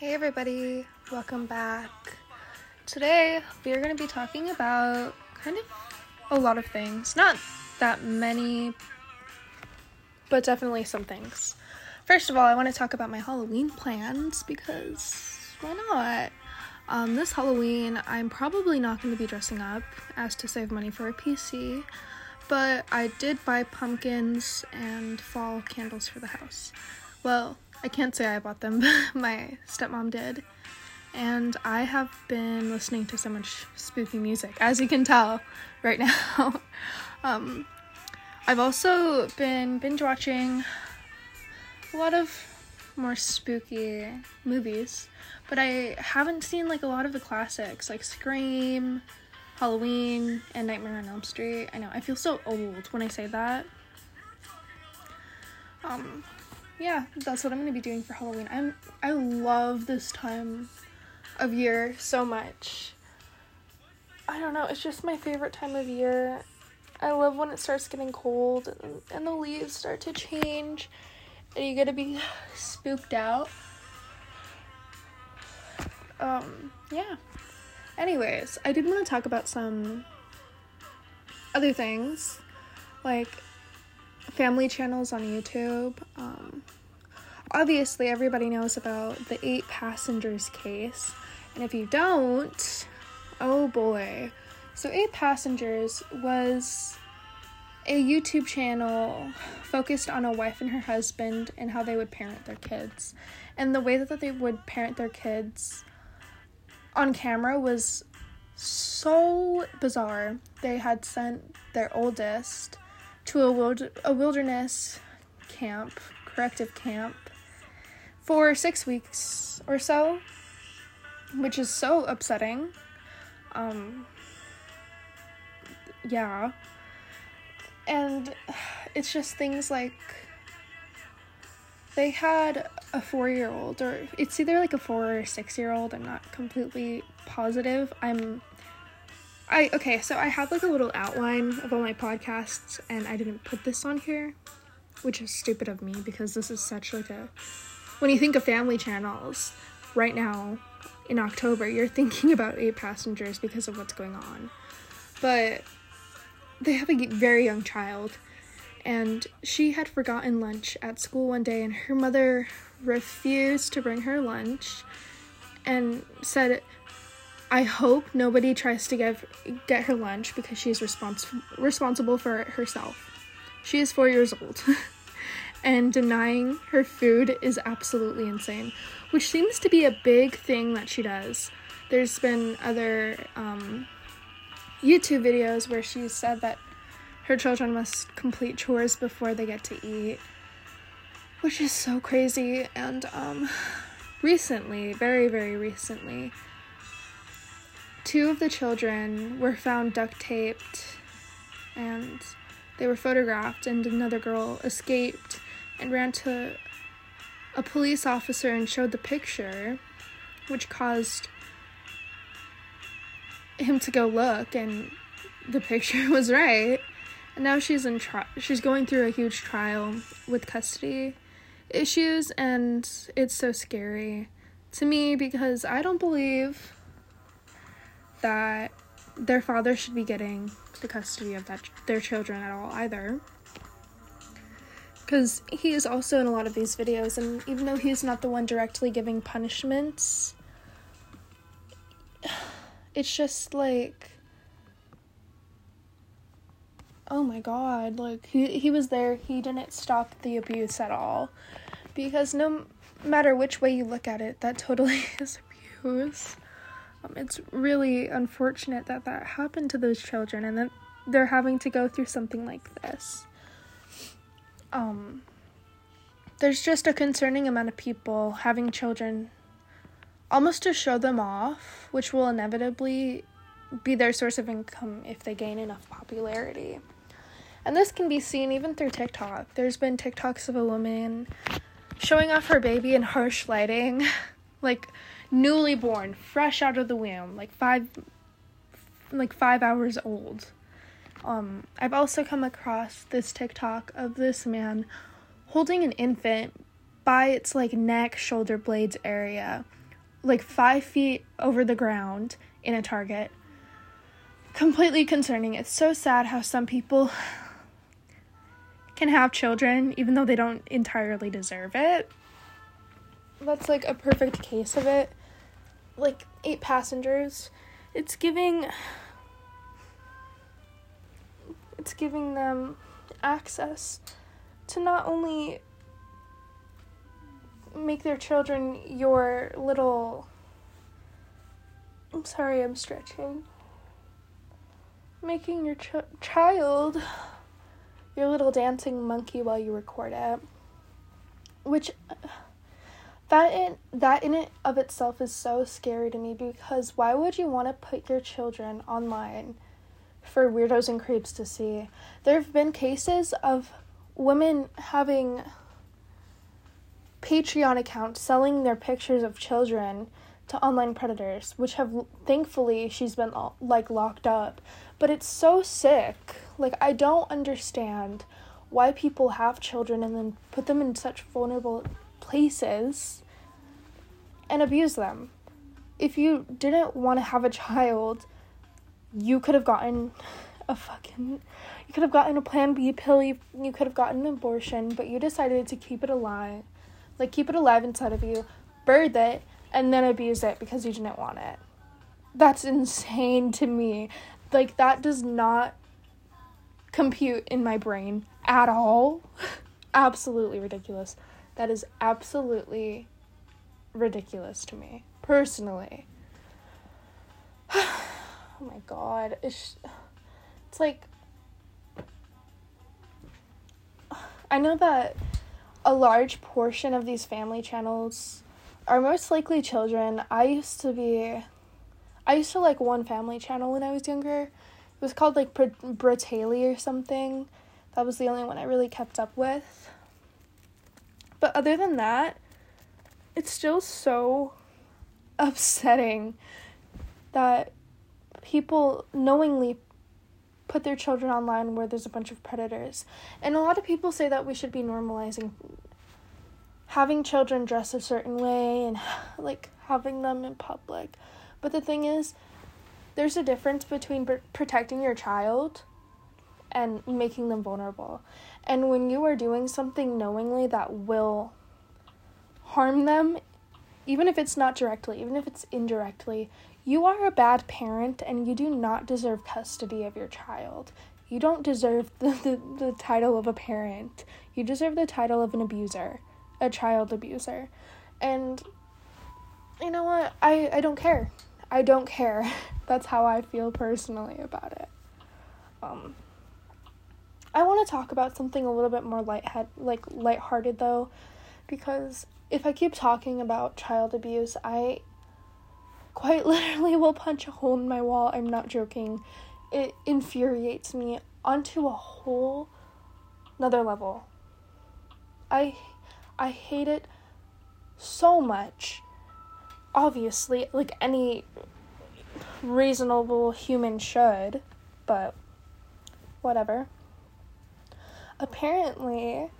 Hey everybody, welcome back. Today we are going to be talking about kind of a lot of things. Not that many, but definitely some things. First of all, I want to talk about my Halloween plans because why not? Um, this Halloween, I'm probably not going to be dressing up as to save money for a PC, but I did buy pumpkins and fall candles for the house. Well, I can't say I bought them, my stepmom did. And I have been listening to so much spooky music, as you can tell right now. um, I've also been binge watching a lot of more spooky movies, but I haven't seen like a lot of the classics like Scream, Halloween, and Nightmare on Elm Street. I know I feel so old when I say that. Um, yeah, that's what I'm gonna be doing for Halloween. I'm I love this time of year so much. I don't know, it's just my favorite time of year. I love when it starts getting cold and, the leaves start to change and you get to be spooked out. Um, yeah. Anyways, I did want to talk about some other things like family channels on YouTube. Um, obviously, everybody knows about the eight passengers case, and if you don't, oh boy. So, Eight Passengers was a YouTube channel focused on a wife and her husband and how they would parent their kids. And the way that they would parent their kids on camera was so bizarre. They had sent their oldest to a, wild- a wilderness camp, corrective camp, for six weeks or so, which is so upsetting. Um, yeah. And it's just things like they had a four year old, or it's either like a four or six year old, I'm not completely positive. I'm I okay, so I have like a little outline of all my podcasts and I didn't put this on here, which is stupid of me because this is such like a when you think of family channels right now in October, you're thinking about eight passengers because of what's going on. But they have a very young child and she had forgotten lunch at school one day and her mother refused to bring her lunch and said I hope nobody tries to give get her lunch because she's respons- responsible for it herself. She is 4 years old. and denying her food is absolutely insane, which seems to be a big thing that she does. There's been other um, YouTube videos where she said that her children must complete chores before they get to eat, which is so crazy. And um, recently, very, very recently, two of the children were found duct taped and they were photographed, and another girl escaped and ran to a police officer and showed the picture, which caused him to go look, and the picture was right. And now she's in tri- she's going through a huge trial with custody issues, and it's so scary to me because I don't believe that their father should be getting the custody of that their children at all either because he is also in a lot of these videos and even though he's not the one directly giving punishments it's just like oh my god like he he was there. He didn't stop the abuse at all. Because no matter which way you look at it that totally is abuse. Um, it's really unfortunate that that happened to those children and that they're having to go through something like this. Um, there's just a concerning amount of people having children almost to show them off, which will inevitably be their source of income if they gain enough popularity. And this can be seen even through TikTok. There's been TikToks of a woman showing off her baby in harsh lighting, like newly born, fresh out of the womb, like five like five hours old. Um, I've also come across this TikTok of this man holding an infant by its like neck, shoulder blades area, like five feet over the ground in a Target. Completely concerning. It's so sad how some people can have children even though they don't entirely deserve it. That's like a perfect case of it. Like eight passengers. It's giving it's giving them access to not only make their children your little I'm sorry, I'm stretching. Making your ch- child your little dancing monkey while you record it. Which that in that in it of itself is so scary to me because why would you want to put your children online for weirdos and creeps to see? There have been cases of women having Patreon accounts selling their pictures of children to online predators, which have thankfully she's been uh, like locked up. But it's so sick. Like I don't understand why people have children and then put them in such vulnerable places and abuse them. If you didn't want to have a child, you could have gotten a fucking you could have gotten a plan B pill, you, you could have gotten an abortion, but you decided to keep it alive. Like keep it alive inside of you, birth it, and then abuse it because you didn't want it. That's insane to me. Like, that does not compute in my brain at all. absolutely ridiculous. That is absolutely ridiculous to me, personally. Oh my god. It's, it's like. I know that a large portion of these family channels are most likely children. I used to be I used to like one family channel when I was younger. It was called like Br- Bratayley or something. That was the only one I really kept up with. But other than that, it's still so upsetting that people knowingly put their children online where there's a bunch of predators. And a lot of people say that we should be normalizing having children dress a certain way and like having them in public. But the thing is, there's a difference between pr- protecting your child and making them vulnerable. And when you are doing something knowingly that will harm them, even if it's not directly, even if it's indirectly, you are a bad parent and you do not deserve custody of your child. You don't deserve the, the, the title of a parent. You deserve the title of an abuser a child abuser. And you know what? I, I don't care. I don't care. That's how I feel personally about it. Um I want to talk about something a little bit more lighthead like lighthearted though because if I keep talking about child abuse, I quite literally will punch a hole in my wall. I'm not joking. It infuriates me onto a whole another level. I I hate it so much. Obviously, like any reasonable human should, but whatever. Apparently,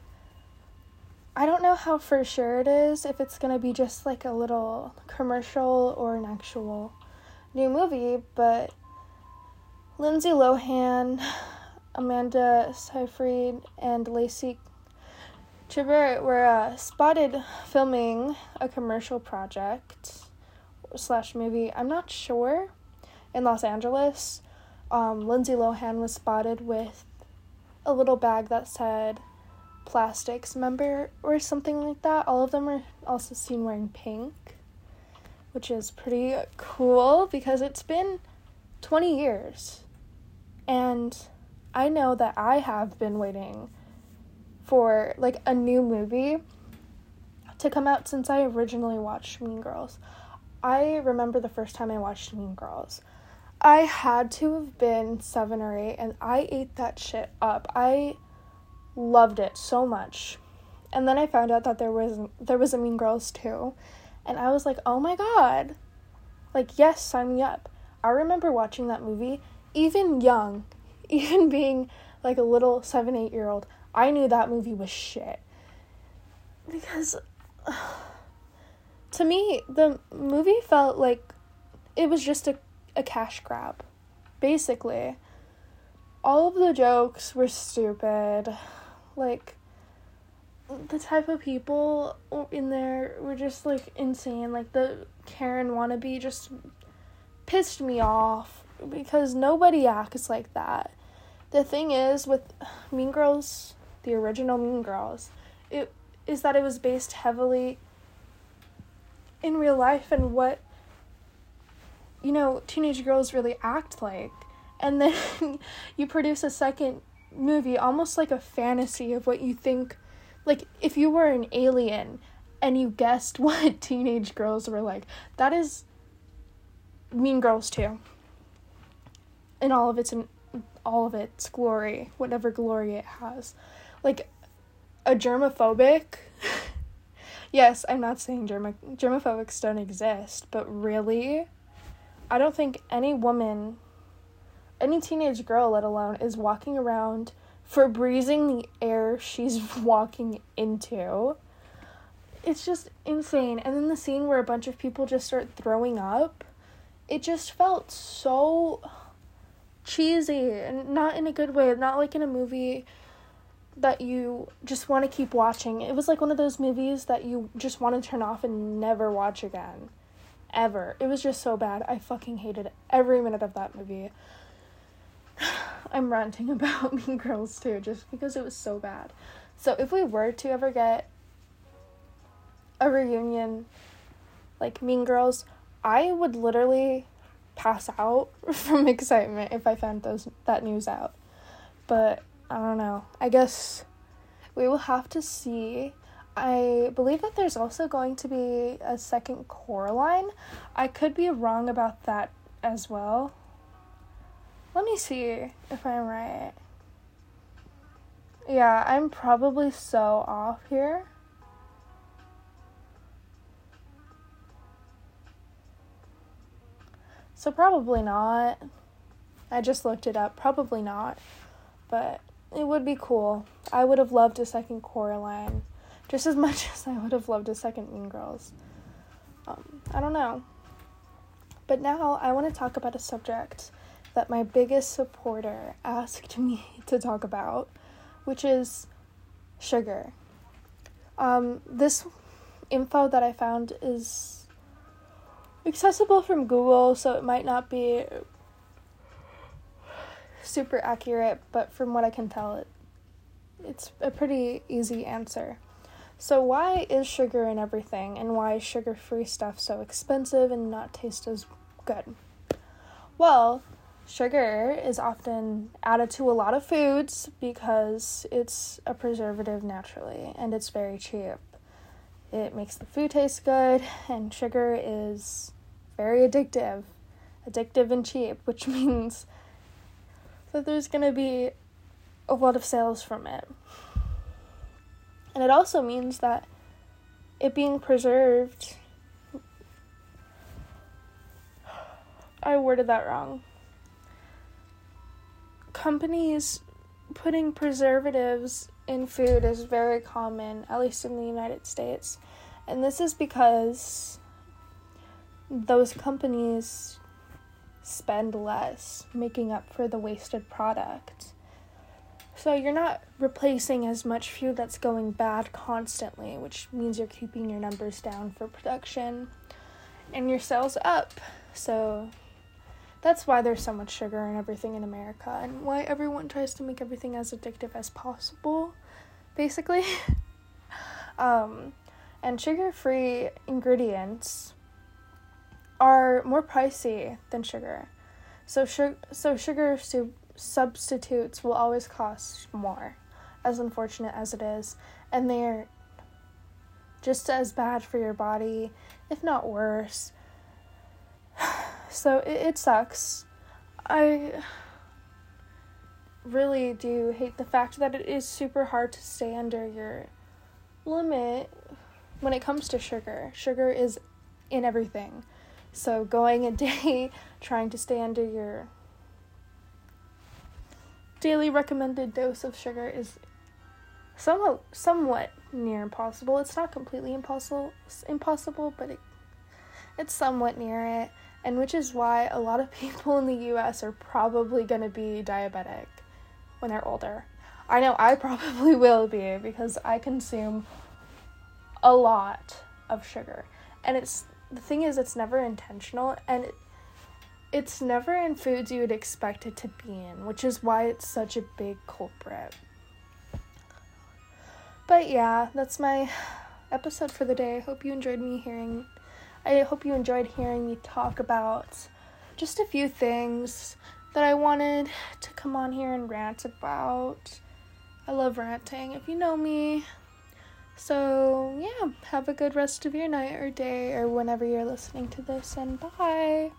I don't know how for sure it is, if it's gonna be just like a little commercial or an actual new movie, but Lindsay Lohan, Amanda Seyfried, and Lacey Chabert were uh, spotted filming a commercial project slash movie. I'm not sure in Los Angeles. Um, Lindsay Lohan was spotted with a little bag that said plastics member or something like that. All of them are also seen wearing pink, which is pretty cool because it's been 20 years. And I know that I have been waiting for like a new movie to come out since I originally watched Mean Girls. I remember the first time I watched Mean Girls. I had to have been seven or eight, and I ate that shit up. I loved it so much. And then I found out that there was there was a Mean Girls too, and I was like, oh my god, like yes, sign me up. I remember watching that movie, even young, even being like a little seven eight year old. I knew that movie was shit. Because to me, the movie felt like it was just a, a cash grab, basically. All of the jokes were stupid. Like, the type of people in there were just like insane. Like, the Karen wannabe just pissed me off because nobody acts like that. The thing is, with Mean Girls, the original Mean Girls, it is that it was based heavily in real life and what you know teenage girls really act like and then you produce a second movie almost like a fantasy of what you think like if you were an alien and you guessed what teenage girls were like that is mean girls too. In all of its in all of its glory whatever glory it has. Like a germophobic yes, I'm not saying germ- germophobics don't exist, but really, I don't think any woman, any teenage girl, let alone, is walking around for breathing the air she's walking into. It's just insane. And then the scene where a bunch of people just start throwing up, it just felt so cheesy and not in a good way, not like in a movie that you just want to keep watching. It was like one of those movies that you just want to turn off and never watch again. Ever. It was just so bad. I fucking hated every minute of that movie. I'm ranting about Mean Girls too, just because it was so bad. So if we were to ever get a reunion like Mean Girls, I would literally pass out from excitement if I found those that news out. But I don't know. I guess we will have to see. I believe that there's also going to be a second Coraline. I could be wrong about that as well. Let me see if I'm right. Yeah, I'm probably so off here. So, probably not. I just looked it up. Probably not. But it would be cool. I would have loved a second Coraline just as much as I would have loved a second Mean Girls. Um, I don't know. But now I want to talk about a subject that my biggest supporter asked me to talk about, which is sugar. Um, this info that I found is accessible from Google, so it might not be super accurate, but from what I can tell, it, it's a pretty easy answer. So, why is sugar in everything, and why is sugar free stuff so expensive and not taste as good? Well, sugar is often added to a lot of foods because it's a preservative naturally and it's very cheap. It makes the food taste good, and sugar is very addictive. Addictive and cheap, which means that there's going to be a lot of sales from it. And it also means that it being preserved. I worded that wrong. Companies putting preservatives in food is very common, at least in the United States. And this is because those companies spend less making up for the wasted product. So you're not replacing as much food that's going bad constantly, which means you're keeping your numbers down for production and your sales up. So that's why there's so much sugar and everything in America and why everyone tries to make everything as addictive as possible, basically. um, and sugar free ingredients are more pricey than sugar. So, sugar, so sugar su- substitutes will always cost more, as unfortunate as it is, and they're just as bad for your body, if not worse. So it, it sucks. I really do hate the fact that it is super hard to stay under your limit when it comes to sugar. Sugar is in everything. So going a day trying to stay under your daily recommended dose of sugar is somewhat somewhat near impossible. It's not completely impossible impossible, but it it's somewhat near it, and which is why a lot of people in the US are probably going to be diabetic when they're older. I know I probably will be because I consume a lot of sugar. And it's the thing is it's never intentional and it, it's never in foods you would expect it to be in, which is why it's such a big culprit. But yeah, that's my episode for the day. I hope you enjoyed me hearing I hope you enjoyed hearing me talk about just a few things that I wanted to come on here and rant about. I love ranting, if you know me. So, yeah, have a good rest of your night or day or whenever you're listening to this, and bye.